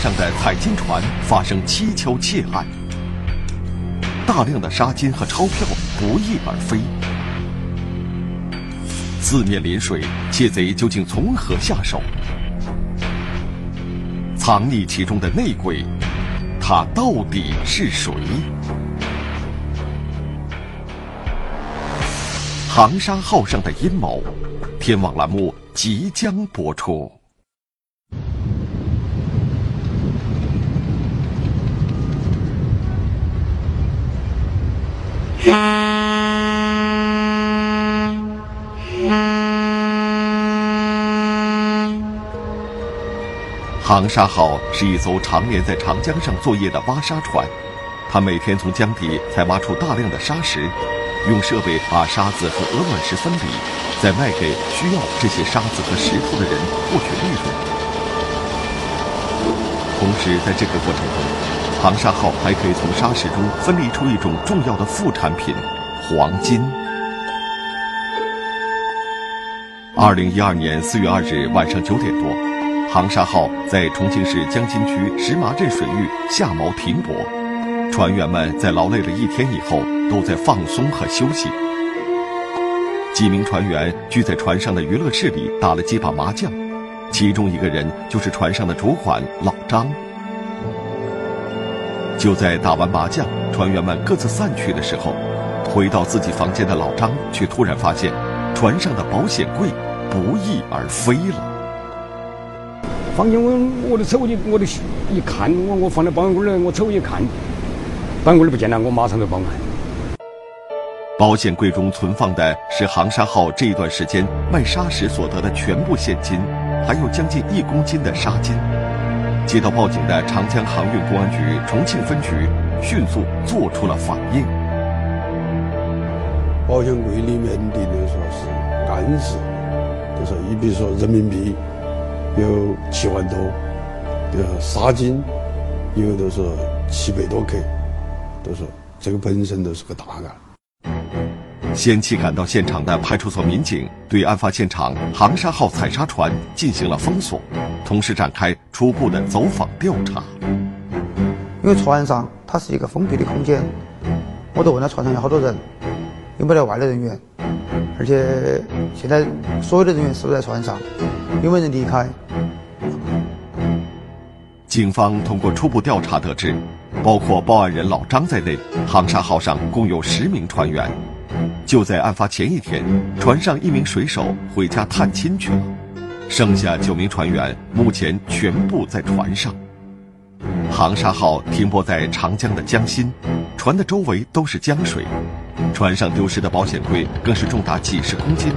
上的采金船发生蹊跷窃案，大量的沙金和钞票不翼而飞。四面临水，窃贼究竟从何下手？藏匿其中的内鬼，他到底是谁？长沙号上的阴谋，天网栏目即将播出。长沙号是一艘常年在长江上作业的挖沙船，它每天从江底采挖出大量的沙石，用设备把沙子和鹅卵石分离，再卖给需要这些沙子和石头的人获取利润。同时，在这个过程中，长沙号还可以从沙石中分离出一种重要的副产品——黄金。二零一二年四月二日晚上九点多。长沙号在重庆市江津区石麻镇水域下锚停泊，船员们在劳累了一天以后，都在放松和休息。几名船员聚在船上的娱乐室里打了几把麻将，其中一个人就是船上的主管老张。就在打完麻将，船员们各自散去的时候，回到自己房间的老张却突然发现，船上的保险柜不翼而飞了。房间我我的手机我都一看我我放在保险柜里我瞅一看，保险柜儿不见了，我马上就报案。保险柜中存放的是航沙号这一段时间卖沙时所得的全部现金，还有将近一公斤的沙金。接到报警的长江航运公安局重庆分局迅速做出了反应。保险柜里面的说是暗示，就说你比如说人民币。有七万多，呃，沙金有都是七百多克，都是这个本身都是个大案。先期赶到现场的派出所民警对案发现场航沙号采砂船进行了封锁，同时展开初步的走访调查。因为船上它是一个封闭的空间，我都问了船上有好多人，有没得外来人员，而且现在所有的人员是不是在船上？有没有人离开？警方通过初步调查得知，包括报案人老张在内，航沙号上共有十名船员。就在案发前一天，船上一名水手回家探亲去了，剩下九名船员目前全部在船上。航沙号停泊在长江的江心，船的周围都是江水，船上丢失的保险柜更是重达几十公斤。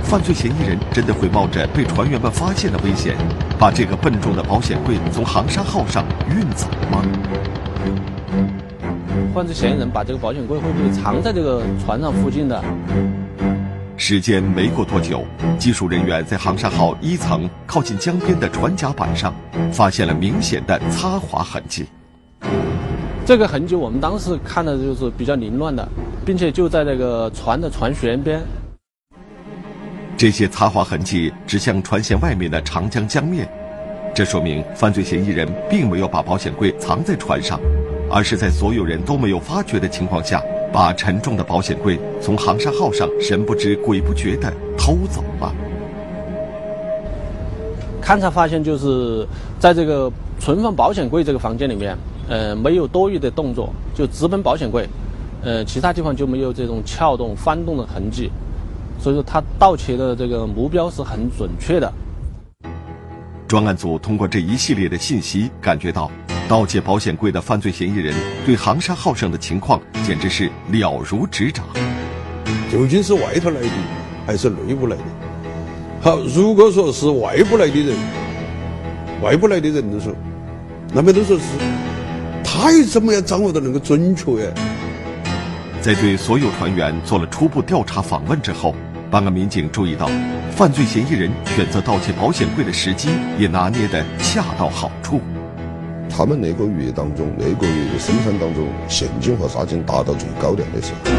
犯罪嫌疑人真的会冒着被船员们发现的危险，把这个笨重的保险柜从航沙号上运走吗？犯罪嫌疑人把这个保险柜会不会藏在这个船上附近的？时间没过多久，技术人员在航沙号一层靠近江边的船甲板上，发现了明显的擦划痕迹。这个痕迹我们当时看的就是比较凌乱的，并且就在那个船的船舷边。这些擦划痕迹指向船舷外面的长江江面，这说明犯罪嫌疑人并没有把保险柜藏在船上，而是在所有人都没有发觉的情况下，把沉重的保险柜从航沙号上神不知鬼不觉地偷走了。勘查发现，就是在这个存放保险柜这个房间里面，呃，没有多余的动作，就直奔保险柜，呃，其他地方就没有这种撬动、翻动的痕迹。所以说，他盗窃的这个目标是很准确的。专案组通过这一系列的信息，感觉到盗窃保险柜的犯罪嫌疑人对航沙号上的情况简直是了如指掌。究竟是外头来的，还是内部来的？好，如果说是外部来的人，外部来的人，都说，那么都说是，他又怎么样掌握的那个准确呀？在对所有船员做了初步调查访问之后。办案民警注意到，犯罪嫌疑人选择盗窃保险柜的时机也拿捏得恰到好处。他们那个月当中，那个月的生产当中，现金和沙金达到最高量的时候。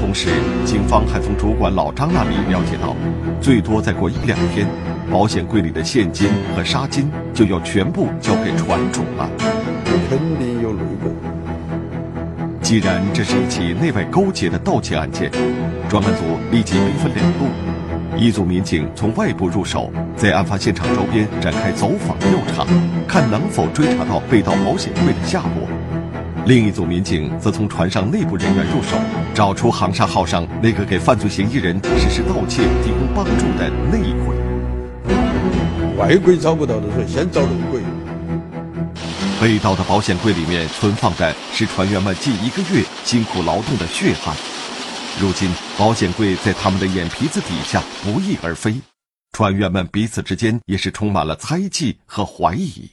同时，警方还从主管老张那里了解到，最多再过一两天，保险柜里的现金和纱巾就要全部交给船主了。肯定有内鬼。既然这是一起内外勾结的盗窃案件，专案组立即兵分两路，一组民警从外部入手，在案发现场周边展开走访调查，看能否追查到被盗保险柜的下落。另一组民警则从船上内部人员入手，找出航沙号上那个给犯罪嫌疑人实施盗窃提供帮助的内鬼。外鬼找不到的时候，先找内鬼。被盗的保险柜里面存放的是船员们近一个月辛苦劳动的血汗，如今保险柜在他们的眼皮子底下不翼而飞，船员们彼此之间也是充满了猜忌和怀疑。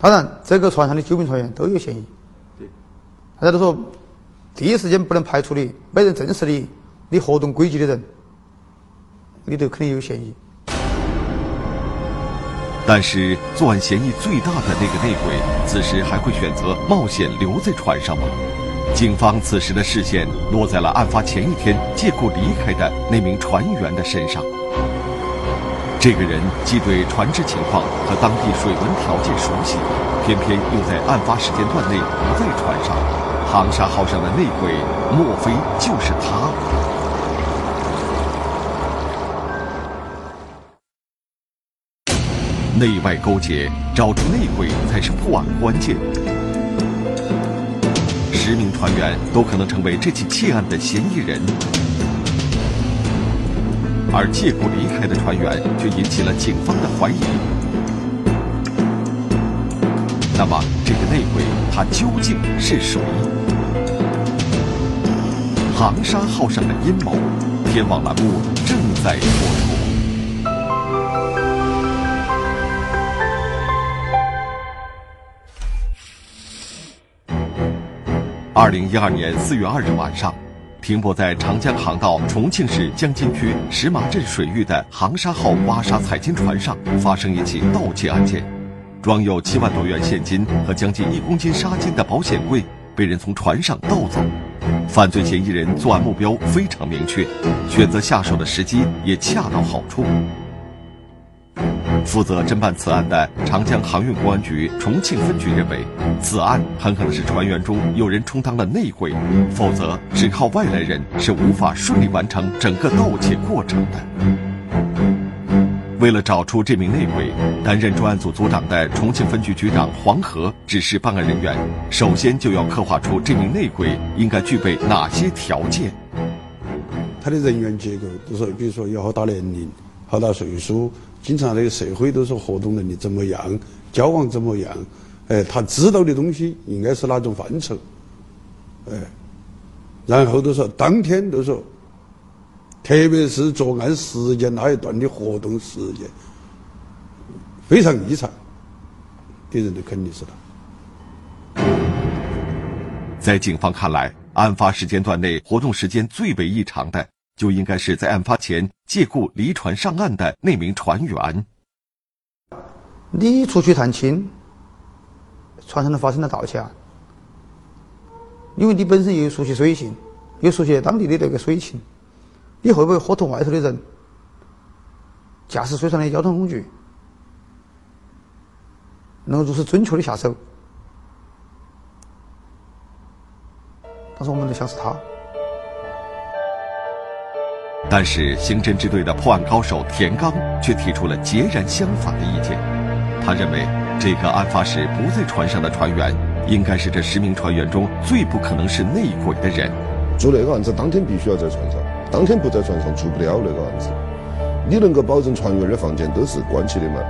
当然，这个船上的九名船员都有嫌疑。对，大家都说，第一时间不能排除你，没人证实你，你活动轨迹的人，里头肯定有嫌疑。但是，作案嫌疑最大的那个内鬼，此时还会选择冒险留在船上吗？警方此时的视线落在了案发前一天借故离开的那名船员的身上。这个人既对船只情况和当地水文条件熟悉，偏偏又在案发时间段内不在船上。航沙号上的内鬼，莫非就是他？内外勾结，找出内鬼才是破案关键。名船员都可能成为这起窃案的嫌疑人。而借故离开的船员却引起了警方的怀疑。那么，这个内鬼他究竟是谁？航沙号上的阴谋，天网栏目正在播出。二零一二年四月二日晚上。停泊在长江航道重庆市江津区石麻镇水域的航沙号挖沙采金船上发生一起盗窃案件，装有七万多元现金和将近一公斤沙金的保险柜被人从船上盗走。犯罪嫌疑人作案目标非常明确，选择下手的时机也恰到好处。负责侦办此案的长江航运公安局重庆分局认为，此案很可能是船员中有人充当了内鬼，否则只靠外来人是无法顺利完成整个盗窃过程的。为了找出这名内鬼，担任专案组组长的重庆分局局长黄河指示办案人员，首先就要刻画出这名内鬼应该具备哪些条件。他的人员结构就是，比如说有好大年龄、好大岁数。经常这个社会都是活动能力怎么样，交往怎么样？哎，他知道的东西应该是哪种范畴？哎，然后都说当天都说，特别是作案时间那一段的活动时间非常异常的人，都肯定是他。在警方看来，案发时间段内活动时间最为异常的。就应该是在案发前借故离船上岸的那名船员。你出去探亲，船上头发生了盗窃案，因为你本身又熟悉水性，又熟悉当地的那个水情，你会不会伙同外头的人驾驶水上的交通工具，能够如此准确的下手？但是我们都想是他。但是，刑侦支队的破案高手田刚却提出了截然相反的意见。他认为，这个案发时不在船上的船员，应该是这十名船员中最不可能是内鬼的人。做那个案子当天必须要在船上，当天不在船上做不了那个案子。你能够保证船员的房间都是关起的吗？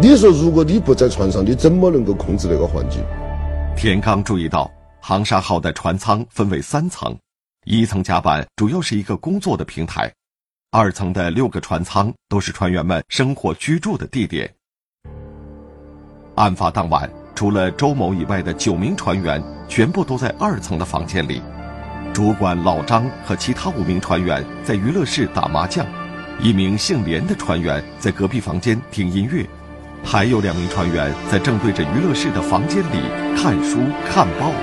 你说，如果你不在船上，你怎么能够控制那个环境？田刚注意到，航沙号的船舱分为三层。一层甲板主要是一个工作的平台，二层的六个船舱都是船员们生活居住的地点。案发当晚，除了周某以外的九名船员全部都在二层的房间里，主管老张和其他五名船员在娱乐室打麻将，一名姓连的船员在隔壁房间听音乐，还有两名船员在正对着娱乐室的房间里看书看报。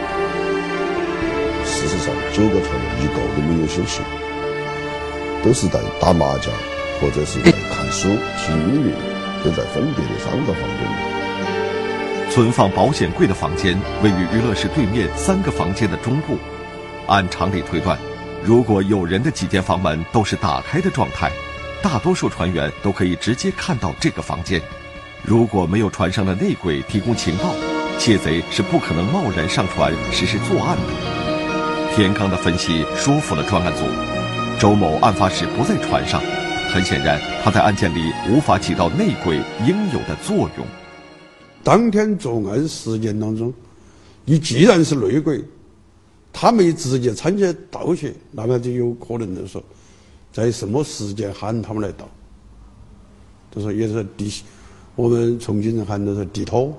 事实上九个船员一个都没有休息，都是在打麻将或者是在看书、听音乐，都在分别的三个房间里。存放保险柜的房间位于娱乐室对面三个房间的中部。按常理推断，如果有人的几间房门都是打开的状态，大多数船员都可以直接看到这个房间。如果没有船上的内鬼提供情报，窃贼是不可能贸然上船实施作案的。田刚的分析说服了专案组。周某案发时不在船上，很显然他在案件里无法起到内鬼应有的作用。当天作案时间当中，你既然是内鬼，他没直接参加盗窃，那么就有可能就是说，在什么时间喊他们来盗？就说也是递，我们重庆人喊的是递托，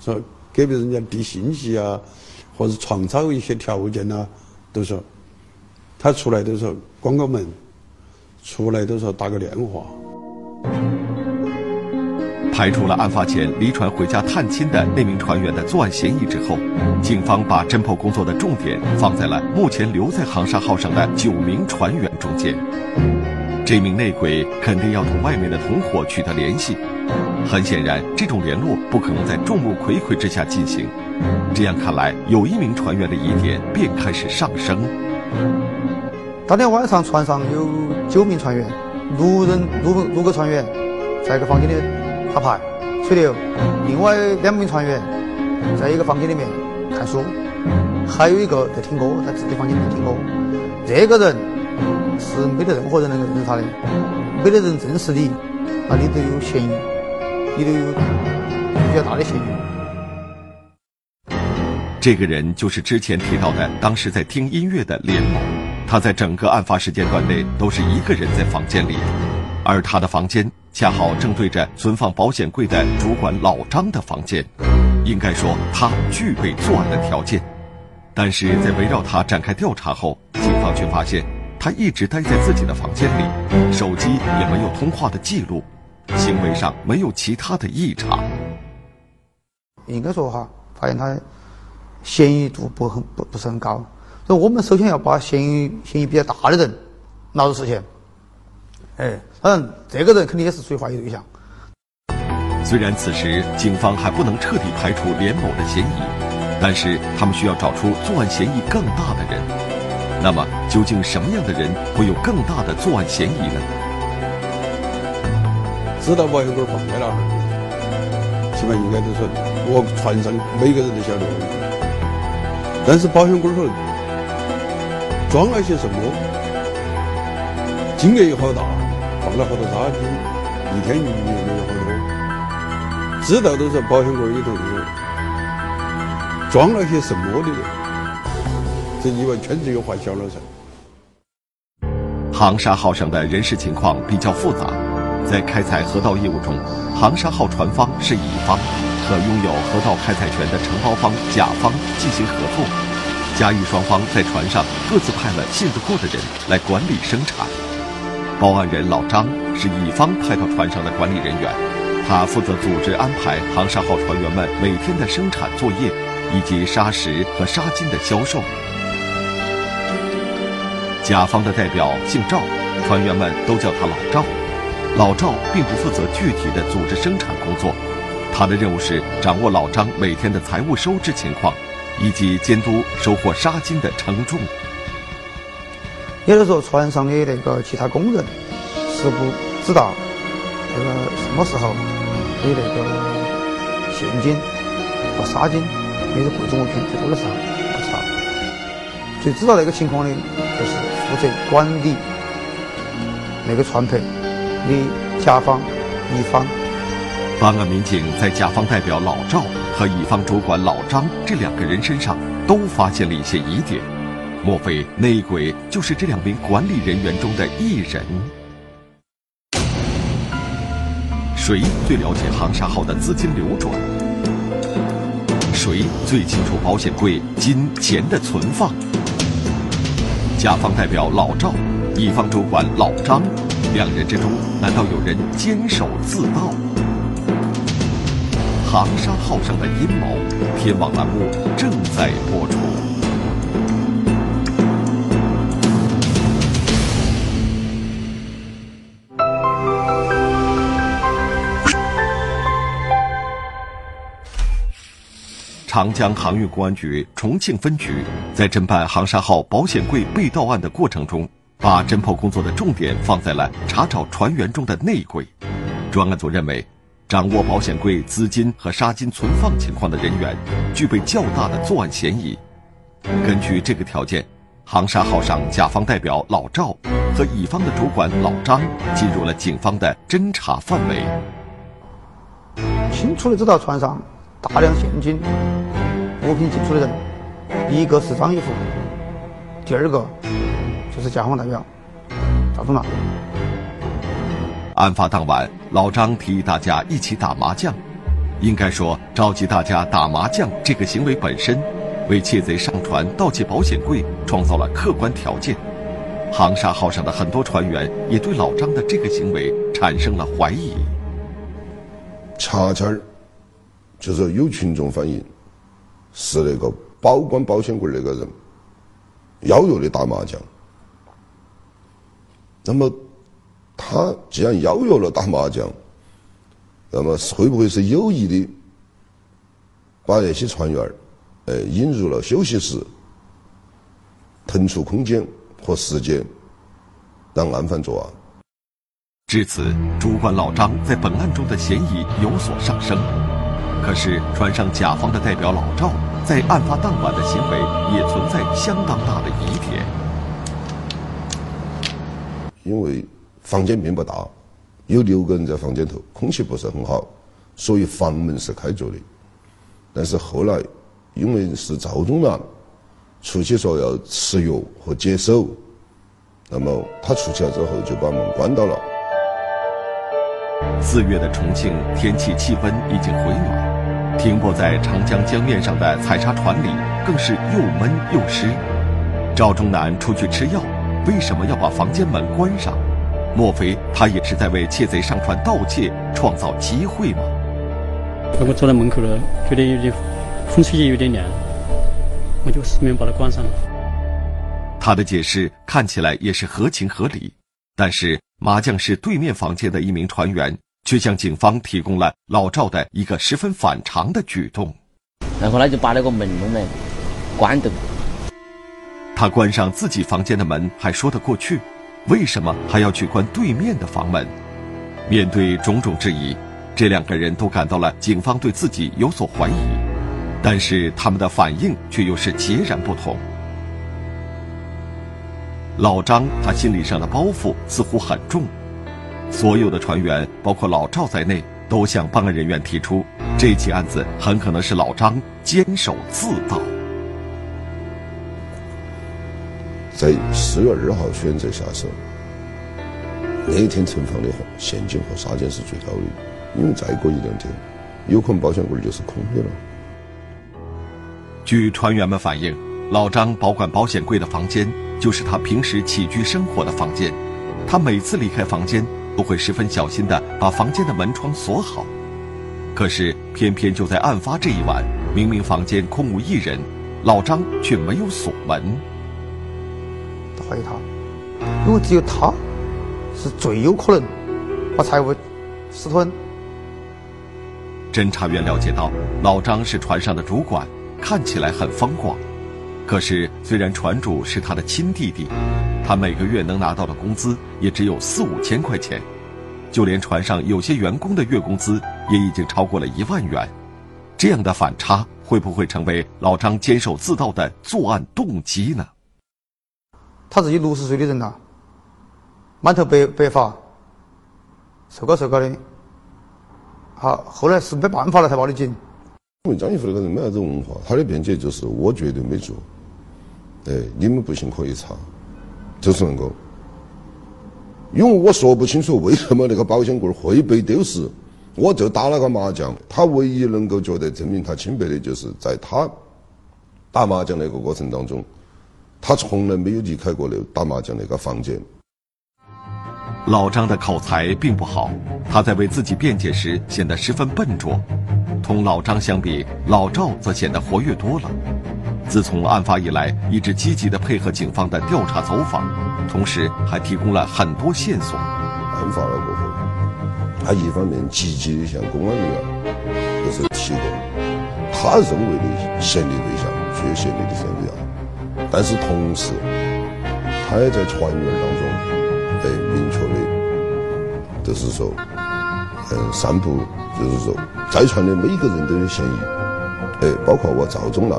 说给别人家递信息啊，或者创造一些条件呢，都说。他出来的时候关个门，出来的时候打个电话。排除了案发前离船回家探亲的那名船员的作案嫌疑之后，警方把侦破工作的重点放在了目前留在航沙号上的九名船员中间。这名内鬼肯定要同外面的同伙取得联系，很显然，这种联络不可能在众目睽睽之下进行。这样看来，有一名船员的疑点便开始上升。当天晚上，船上有九名船员，六人六六个船员在一个房间里打牌、吹牛，另外两名船员在一个房间里面看书，还有一个在听歌，在自己房间里面听歌。这个人是没得任何人能够认识他的，没得人认识你，那你都有嫌疑，你都有比较大的嫌疑。这个人就是之前提到的，当时在听音乐的连某。他在整个案发时间段内都是一个人在房间里，而他的房间恰好正对着存放保险柜的主管老张的房间，应该说他具备作案的条件。但是在围绕他展开调查后，警方却发现他一直待在自己的房间里，手机也没有通话的记录，行为上没有其他的异常。应该说哈，发现他嫌疑度不很不不是很高。所以我们首先要把嫌疑嫌疑比较大的人纳入视线。哎，当然，这个人肯定也是属于怀疑对象。虽然此时警方还不能彻底排除连某的嫌疑，但是他们需要找出作案嫌疑更大的人。那么，究竟什么样的人会有更大的作案嫌疑呢？知道保险柜放在哪儿，基本应该都是我船上每个人都晓得。但是保险柜头。装了些什么？金额有好大？放了好多垃圾？一天营业额有好多？知道都是保险柜里头装了些什么的人？这意外圈子又画小了噻。航沙号上的人事情况比较复杂，在开采河道业务中，航沙号船方是乙方，和拥有河道开采权的承包方甲方进行合作。甲乙双方在船上各自派了信得过的人来管理生产。报案人老张是乙方派到船上的管理人员，他负责组织安排航沙号船员们每天的生产作业，以及砂石和砂金的销售。甲方的代表姓赵，船员们都叫他老赵。老赵并不负责具体的组织生产工作，他的任务是掌握老张每天的财务收支情况。以及监督收获沙金的称重。也就是说，船上的那个其他工人是不知道那个什么时候的那个现金和沙金，那是贵重物品最多的时候，不知道。最知道那个情况的，就是负责管理那个船舶的甲方、乙方。办案民警在甲方代表老赵。和乙方主管老张这两个人身上都发现了一些疑点，莫非内鬼就是这两名管理人员中的一人？谁最了解航沙号的资金流转？谁最清楚保险柜金钱的存放？甲方代表老赵，乙方主管老张，两人之中难道有人监守自盗长沙号上的阴谋天网栏目正在播出。长江航运公安局重庆分局在侦办航沙号保险柜被盗案的过程中把侦破工作的重点放在了查找船员中的内鬼。专案组认为，掌握保险柜资金和纱巾存放情况的人员，具备较大的作案嫌疑。根据这个条件，航沙号上甲方代表老赵和乙方的主管老张进入了警方的侦查范围。清出的这条船上大量现金物品进出的人，一个是张一福，第二个就是甲方代表赵忠南。案发当晚，老张提议大家一起打麻将。应该说，召集大家打麻将这个行为本身，为窃贼上船盗窃保险柜创造了客观条件。航沙号上的很多船员也对老张的这个行为产生了怀疑。恰恰儿，就是有群众反映，是那个保管保险柜那个人邀约的打麻将。那么，他既然邀约了打麻将，那么会不会是有意的把那些船员，呃，引入了休息室，腾出空间和时间，让案犯作案？至此，主管老张在本案中的嫌疑有所上升。可是，船上甲方的代表老赵在案发当晚的行为也存在相当大的疑点。因为房间并不大，有六个人在房间头，空气不是很好，所以房门是开着的。但是后来，因为是赵忠南出去说要吃药和解手，那么他出去了之后就把门关到了。四月的重庆天气气温已经回暖，停泊在长江江面上的采砂船里更是又闷又湿。赵忠南出去吃药，为什么要把房间门关上？莫非他也是在为窃贼上船盗窃创造机会吗？我坐在门口了，觉得有点风吹也有点凉，我就顺便把它关上了。他的解释看起来也是合情合理，但是。麻将室对面房间的一名船员，却向警方提供了老赵的一个十分反常的举动。然后他就把那个门弄来关着。他关上自己房间的门还说得过去，为什么还要去关对面的房门？面对种种质疑，这两个人都感到了警方对自己有所怀疑，但是他们的反应却又是截然不同。老张他心理上的包袱似乎很重，所有的船员，包括老赵在内，都向办案人员提出，这起案子很可能是老张监守自盗。在四月二号选择下手，那一天存放的现金和纱巾是最高的，因为再过一两天，有可能保险柜就是空的了。据船员们反映，老张保管保险柜的房间。就是他平时起居生活的房间，他每次离开房间都会十分小心地把房间的门窗锁好。可是偏偏就在案发这一晚，明明房间空无一人，老张却没有锁门。怀疑他，因为只有他是最有可能把财物私吞。侦查员了解到，老张是船上的主管，看起来很风光。可是，虽然船主是他的亲弟弟，他每个月能拿到的工资也只有四五千块钱，就连船上有些员工的月工资也已经超过了一万元。这样的反差会不会成为老张监守自盗的作案动机呢？他自己六十岁的人了，满头白白发，瘦高瘦高的，好，后来是没办法了才报的警。因为张义福那个人没啥子文化，他的辩解就是我绝对没做。哎，你们不信可以查，就是那个，因为我说不清楚为什么那个保险柜会被丢失，我就打了个麻将。他唯一能够觉得证明他清白的，就是在他打麻将那个过程当中，他从来没有离开过那打麻将那个房间。老张的口才并不好，他在为自己辩解时显得十分笨拙。同老张相比，老赵则显得活跃多了。自从案发以来，一直积极地配合警方的调查走访，同时还提供了很多线索。案发了过后，他一方面积极地向公安人员就是提供他认为的嫌疑对象，确嫌疑的嫌疑啊。但是同时，他也在船员当中，哎，明确的，就是说，嗯，散布，就是说，在船的每个人都有嫌疑，哎，包括我赵忠南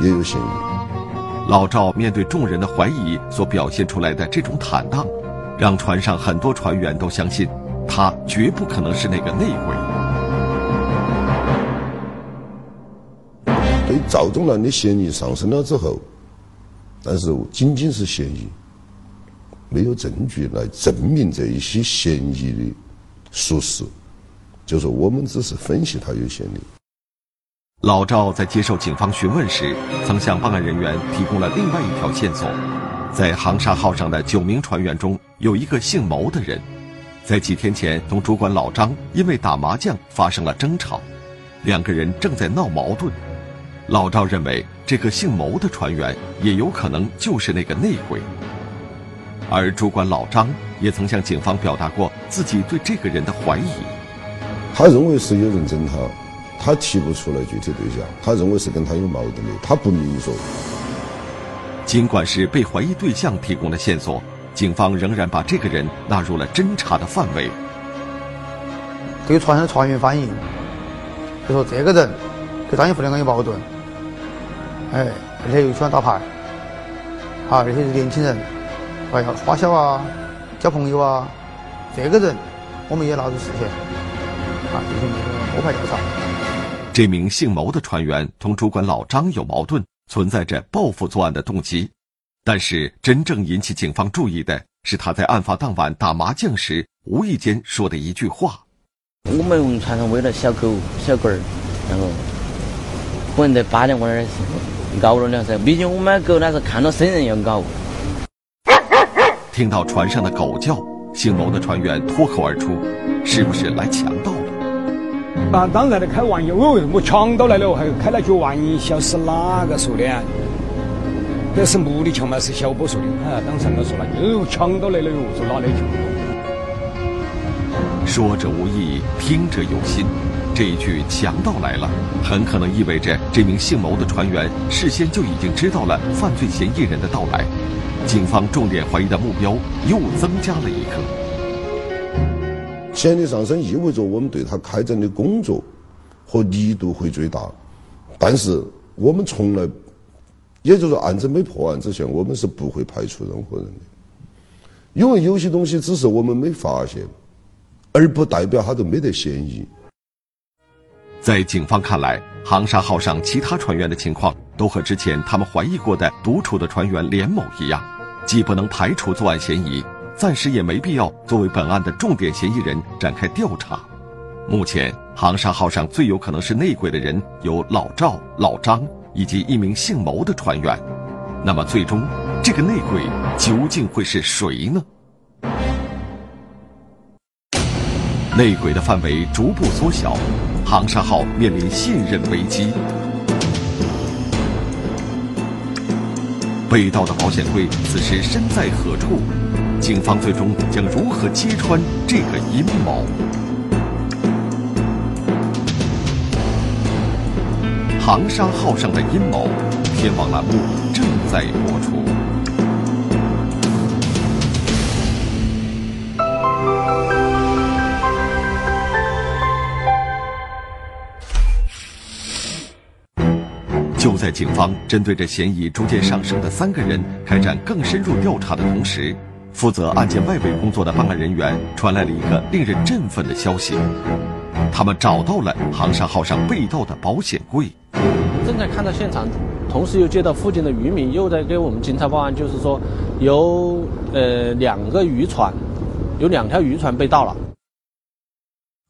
也有嫌疑。老赵面对众人的怀疑所表现出来的这种坦荡，让船上很多船员都相信，他绝不可能是那个内鬼。对赵忠南的嫌疑上升了之后。但是仅仅是嫌疑，没有证据来证明这一些嫌疑的属实，就说我们只是分析他有嫌疑。老赵在接受警方询问时，曾向办案人员提供了另外一条线索：在航沙号上的九名船员中，有一个姓牟的人，在几天前同主管老张因为打麻将发生了争吵，两个人正在闹矛盾。老赵认为，这个姓牟的船员也有可能就是那个内鬼。而主管老张也曾向警方表达过自己对这个人的怀疑。他认为是有人整他，他提不出来具体对象，他认为是跟他有矛盾的，他不明说。尽管是被怀疑对象提供的线索，警方仍然把这个人纳入了侦查的范围。对船上的船员反映，就说这个人跟张一福两个有矛盾。哎，而且又喜欢打牌，啊，而且是年轻人，哎呀，花销啊，交朋友啊，这个人我们也纳入视线，啊，进行那个摸排调查。这名姓牟的船员同主管老张有矛盾，存在着报复作案的动机，但是真正引起警方注意的是他在案发当晚打麻将时无意间说的一句话：“我们船上喂了小狗、小狗儿，然后不能在八点过那儿。”搞了两声，毕竟我们狗那是看到生人要搞。听到船上的狗叫，姓牟的船员脱口而出：“是不是来强盗了？”啊，当然的，开玩笑，哦，我强盗来了，还开了句玩笑，是哪个说的？这是目的强嘛？是小波说的。啊，当时他说了，哦，强盗来了哟，说哪里强盗？说者无意，听者有心。这一句“强盗来了”，很可能意味着这名姓牟的船员事先就已经知道了犯罪嫌疑人的到来，警方重点怀疑的目标又增加了一个。嫌疑上升意味着我们对他开展的工作和力度会最大，但是我们从来，也就是说，案子没破案之前，我们是不会排除任何人的，因为有些东西只是我们没发现，而不代表他就没得嫌疑。在警方看来，航沙号上其他船员的情况都和之前他们怀疑过的独处的船员连某一样，既不能排除作案嫌疑，暂时也没必要作为本案的重点嫌疑人展开调查。目前，航沙号上最有可能是内鬼的人有老赵、老张以及一名姓牟的船员。那么，最终这个内鬼究竟会是谁呢？内鬼的范围逐步缩小。航沙号面临信任危机，被盗的保险柜此时身在何处？警方最终将如何揭穿这个阴谋？航沙号上的阴谋，天网栏目正在播出。在警方针对着嫌疑逐渐上升的三个人开展更深入调查的同时，负责案件外围工作的办案人员传来了一个令人振奋的消息：他们找到了航沙号上被盗的保险柜。正在看到现场，同时又接到附近的渔民又在给我们警察报案，就是说有呃两个渔船，有两条渔船被盗了。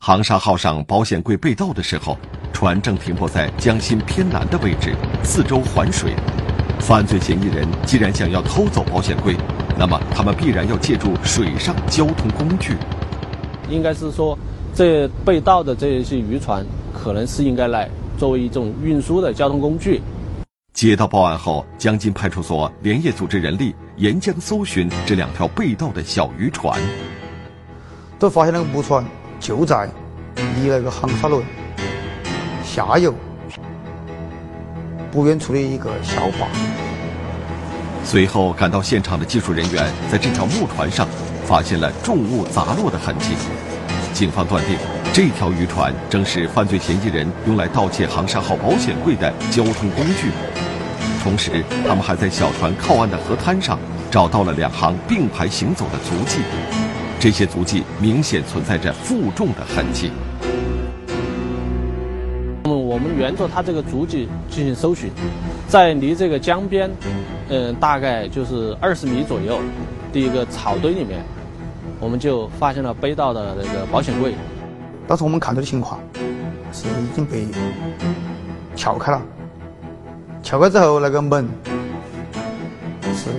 航沙号上保险柜被盗的时候。船正停泊在江心偏南的位置，四周环水。犯罪嫌疑人既然想要偷走保险柜，那么他们必然要借助水上交通工具。应该是说，这被盗的这些渔船，可能是应该来作为一种运输的交通工具。接到报案后，江津派出所连夜组织人力沿江搜寻这两条被盗的小渔船，都发现那个木船就在离那个航沙轮。下游不远处的一个小坝。随后赶到现场的技术人员在这条木船上发现了重物砸落的痕迹，警方断定这条渔船正是犯罪嫌疑人用来盗窃航沙号保险柜的交通工具。同时，他们还在小船靠岸的河滩上找到了两行并排行走的足迹，这些足迹明显存在着负重的痕迹。我们沿着它这个足迹进行搜寻，在离这个江边，嗯，大概就是二十米左右的一个草堆里面，我们就发现了背到的那个保险柜。当时我们看到的情况是已经被撬开了。撬开之后，那个门是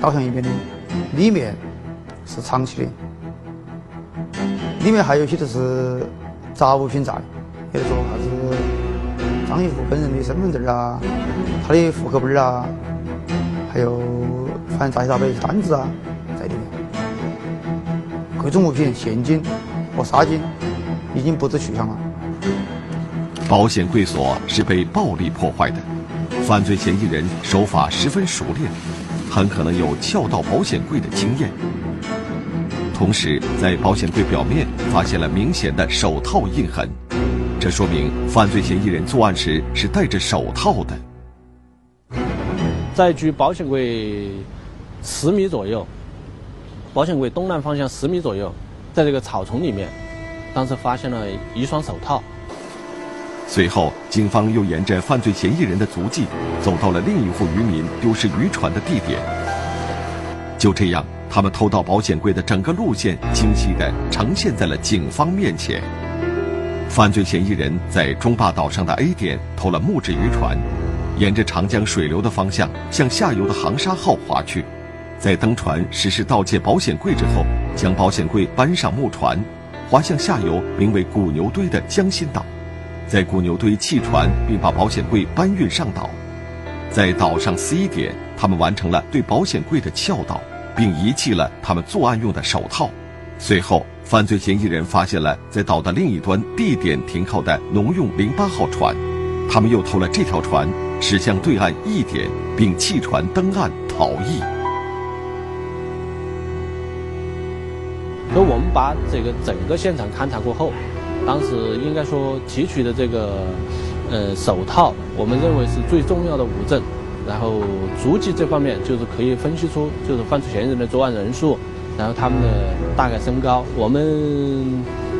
倒向一边的，里面是藏起的，里面还有些就是杂物品在，比如说啥子张一福本人的身份证啊，他的户口本啊，还有反正杂七杂八一些单子啊，在里面，各种物品、现金和纱巾已经不知去向了。保险柜锁是被暴力破坏的，犯罪嫌疑人手法十分熟练，很可能有撬盗保险柜的经验。同时，在保险柜表面发现了明显的手套印痕，这说明犯罪嫌疑人作案时是戴着手套的。在距保险柜十米左右，保险柜东南方向十米左右，在这个草丛里面，当时发现了一双手套。随后，警方又沿着犯罪嫌疑人的足迹，走到了另一户渔民丢失渔船的地点。就这样，他们偷盗保险柜的整个路线清晰地呈现在了警方面前。犯罪嫌疑人在中坝岛上的 A 点偷了木质渔船，沿着长江水流的方向向下游的航沙号划去，在登船实施盗窃保险柜之后，将保险柜搬上木船，划向下游名为古牛堆的江心岛。在古牛堆弃船，并把保险柜搬运上岛。在岛上 C 点，他们完成了对保险柜的撬盗，并遗弃了他们作案用的手套。随后，犯罪嫌疑人发现了在岛的另一端地点停靠的农用零八号船，他们又偷了这条船，驶向对岸一点，并弃船登岸逃逸。那我们把这个整个现场勘查过后。当时应该说提取的这个，呃，手套，我们认为是最重要的物证。然后足迹这方面，就是可以分析出就是犯罪嫌疑人的作案人数，然后他们的大概身高。我们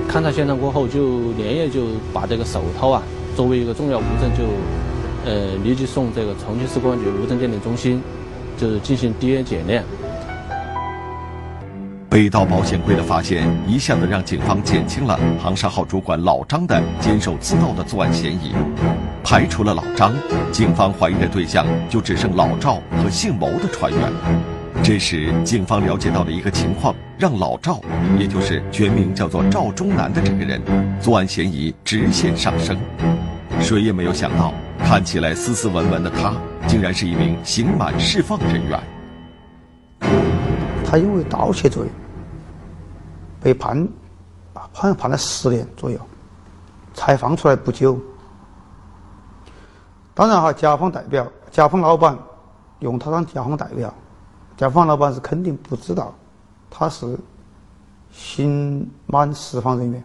勘察现场过后，就连夜就把这个手套啊，作为一个重要物证，就呃立即送这个重庆市公安局物证鉴定中心，就是进行 DNA 检验。被盗保险柜的发现，一下子让警方减轻了航沙号主管老张的监守自盗的作案嫌疑。排除了老张，警方怀疑的对象就只剩老赵和姓牟的船员。这时，警方了解到了一个情况，让老赵，也就是全名叫做赵忠南的这个人，作案嫌疑直线上升。谁也没有想到，看起来斯斯文文的他，竟然是一名刑满释放人员。他因为盗窃罪被判，好像判了十年左右，才放出来不久。当然哈，甲方代表、甲方老板用他当甲方代表，甲方老板是肯定不知道他是刑满释放人员。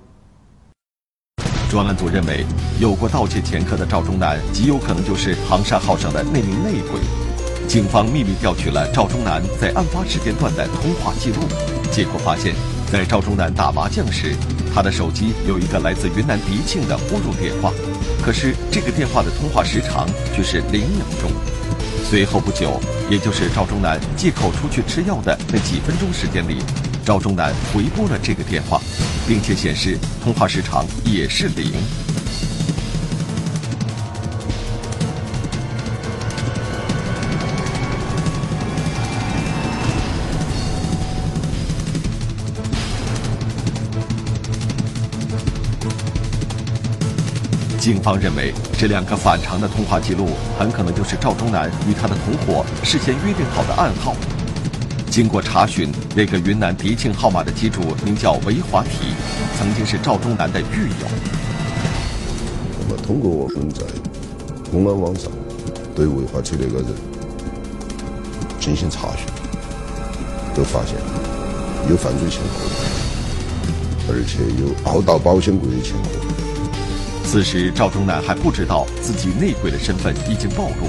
专案组认为，有过盗窃前科的赵忠南极有可能就是航沙号上的那名内鬼。警方秘密调取了赵忠南在案发时间段的通话记录，结果发现，在赵忠南打麻将时，他的手机有一个来自云南迪庆的呼入电话，可是这个电话的通话时长却是零秒钟。随后不久，也就是赵忠南借口出去吃药的那几分钟时间里，赵忠南回拨了这个电话，并且显示通话时长也是零。警方认为，这两个反常的通话记录很可能就是赵忠南与他的同伙事先约定好的暗号。经过查询，那个云南迪庆号码的机主名叫韦华提，曾经是赵忠南的狱友。那么，通过我们在公安网上对违法体那个人进行查询，都发现有犯罪前科，而且有凹盗保险柜的前科。此时，赵忠南还不知道自己内鬼的身份已经暴露。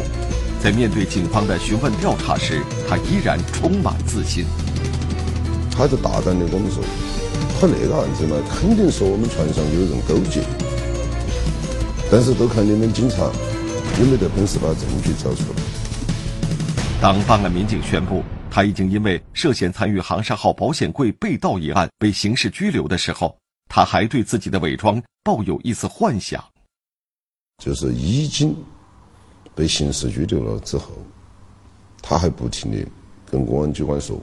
在面对警方的询问调查时，他依然充满自信。他就大胆的跟我们说：“他那个案子嘛，肯定是我们船上有人勾结，但是都看你们警察有没得本事把证据找出来。”当办案民警宣布他已经因为涉嫌参与航沙号保险柜被盗一案被刑事拘留的时候，他还对自己的伪装抱有一丝幻想，就是已经被刑事拘留了之后，他还不停的跟公安机关说：“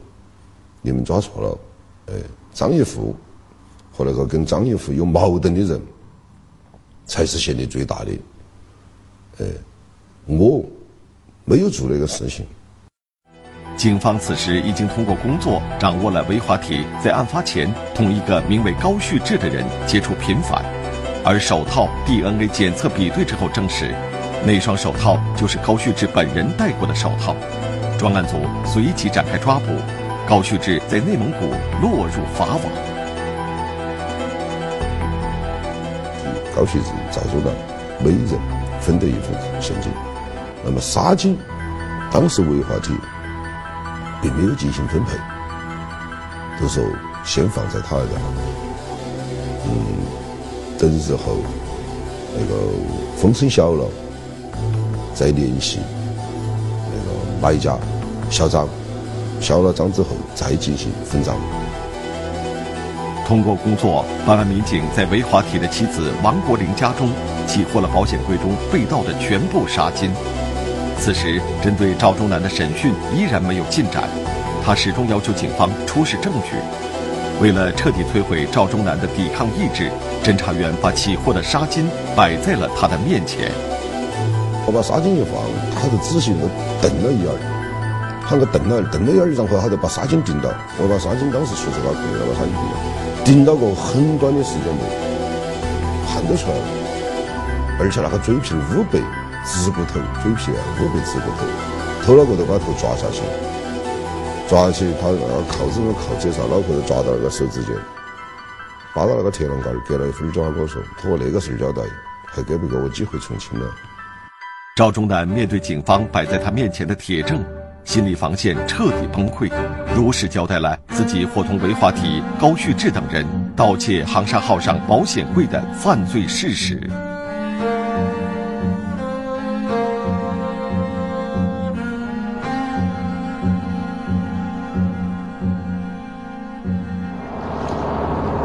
你们抓错了，哎，张一富和那个跟张一富有矛盾的人，才是嫌疑最大的，哎，我没有做那个事情。”警方此时已经通过工作掌握了韦华体在案发前同一个名为高旭志的人接触频繁，而手套 DNA 检测比对之后证实，那双手套就是高旭志本人戴过的手套。专案组随即展开抓捕，高旭志在内蒙古落入法网。高旭志、赵忠南每人分得一份现金，那么沙金当时韦华体。并没有进行分配，都说先放在他那个，嗯，等日后那个风声小了，再联系那个买家销赃，销了赃之后再进行分赃。通过工作，办案民警在韦华体的妻子王国玲家中起获了保险柜中被盗的全部纱金。此时，针对赵忠南的审讯依然没有进展，他始终要求警方出示证据。为了彻底摧毁赵忠南的抵抗意志，侦查员把起获的纱巾摆在了他的面前。我把纱巾一放，他就仔细的瞪了一眼，他个瞪了瞪了一眼，然后他就把纱巾盯到。我把纱巾当时确实把可以把纱巾盯到，过很短的时间内，看得出来了，而且那个嘴皮乌白。直骨头，嘴皮啊，捂被直骨头，头脑壳都把头抓下去，抓起他那个铐子那铐子上，脑壳都抓到那个手指间，扒到那个铁栏杆，给了一份交跟我说，通过那个事交代，还给不给我机会从轻了？赵忠南面对警方摆在他面前的铁证，心理防线彻底崩溃，如实交代了自己伙同韦华体、高旭志等人盗窃航沙号上保险柜的犯罪事实。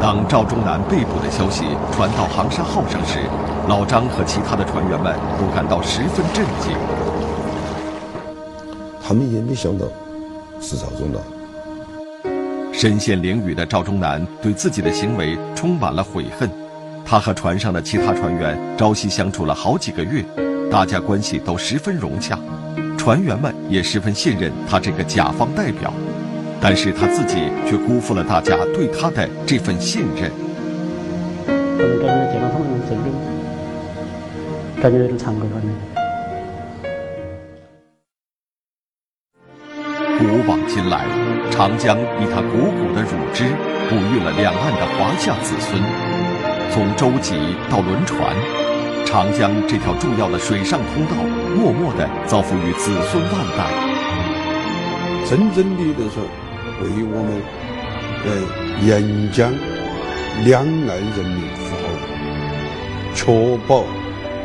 当赵忠南被捕的消息传到航沙号上时，老张和其他的船员们都感到十分震惊。他们也没想到是赵忠南。身陷囹圄的赵忠南对自己的行为充满了悔恨。他和船上的其他船员朝夕相处了好几个月，大家关系都十分融洽，船员们也十分信任他这个甲方代表。但是他自己却辜负了大家对他的这份信任。可能感觉见到他们真的感觉有点惭愧，反正。古往今来，长江以它汩汩的乳汁哺育了两岸的华夏子孙。从舟楫到轮船，长江这条重要的水上通道，默默地造福于子孙万代。真正的就为我们的沿江两岸人民服务，确保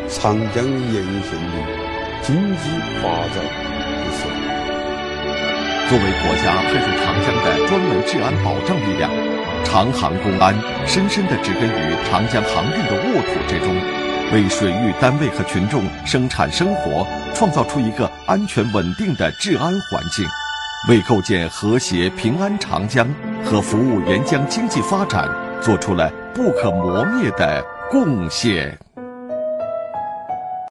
长江沿线的经济发展的时候，作为国家派驻长江的专门治安保障力量，长航公安深深地植根于长江航运的沃土之中，为水域单位和群众生产生活创造出一个安全稳定的治安环境。为构建和谐平安长江和服务沿江经济发展，做出了不可磨灭的贡献。